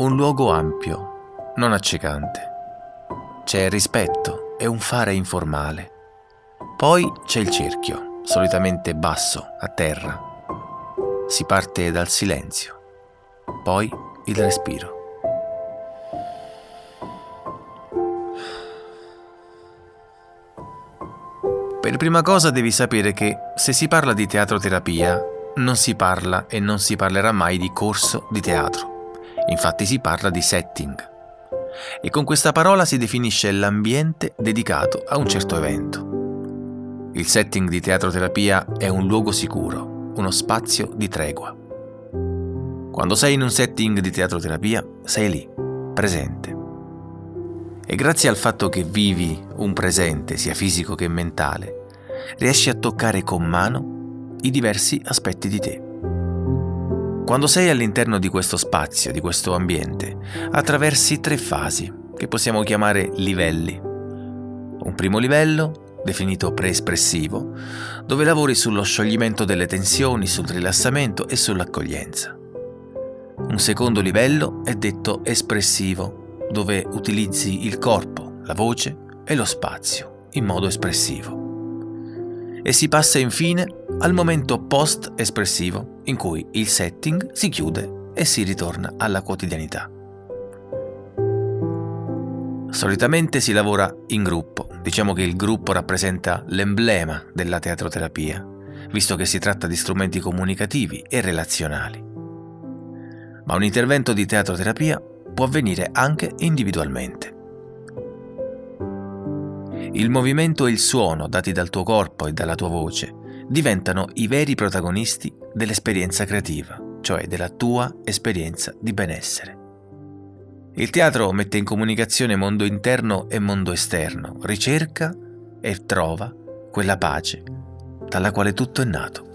un luogo ampio, non accecante. C'è rispetto e un fare informale. Poi c'è il cerchio, solitamente basso, a terra. Si parte dal silenzio, poi il respiro. Per prima cosa devi sapere che se si parla di teatroterapia non si parla e non si parlerà mai di corso di teatro. Infatti si parla di setting. E con questa parola si definisce l'ambiente dedicato a un certo evento. Il setting di teatroterapia è un luogo sicuro, uno spazio di tregua. Quando sei in un setting di teatroterapia, sei lì, presente. E grazie al fatto che vivi un presente, sia fisico che mentale, riesci a toccare con mano i diversi aspetti di te. Quando sei all'interno di questo spazio, di questo ambiente, attraversi tre fasi che possiamo chiamare livelli. Un primo livello, definito preespressivo, dove lavori sullo scioglimento delle tensioni, sul rilassamento e sull'accoglienza. Un secondo livello è detto espressivo, dove utilizzi il corpo, la voce e lo spazio in modo espressivo e si passa infine al momento post-espressivo in cui il setting si chiude e si ritorna alla quotidianità. Solitamente si lavora in gruppo, diciamo che il gruppo rappresenta l'emblema della teatroterapia, visto che si tratta di strumenti comunicativi e relazionali. Ma un intervento di teatroterapia può avvenire anche individualmente. Il movimento e il suono dati dal tuo corpo e dalla tua voce diventano i veri protagonisti dell'esperienza creativa, cioè della tua esperienza di benessere. Il teatro mette in comunicazione mondo interno e mondo esterno, ricerca e trova quella pace dalla quale tutto è nato.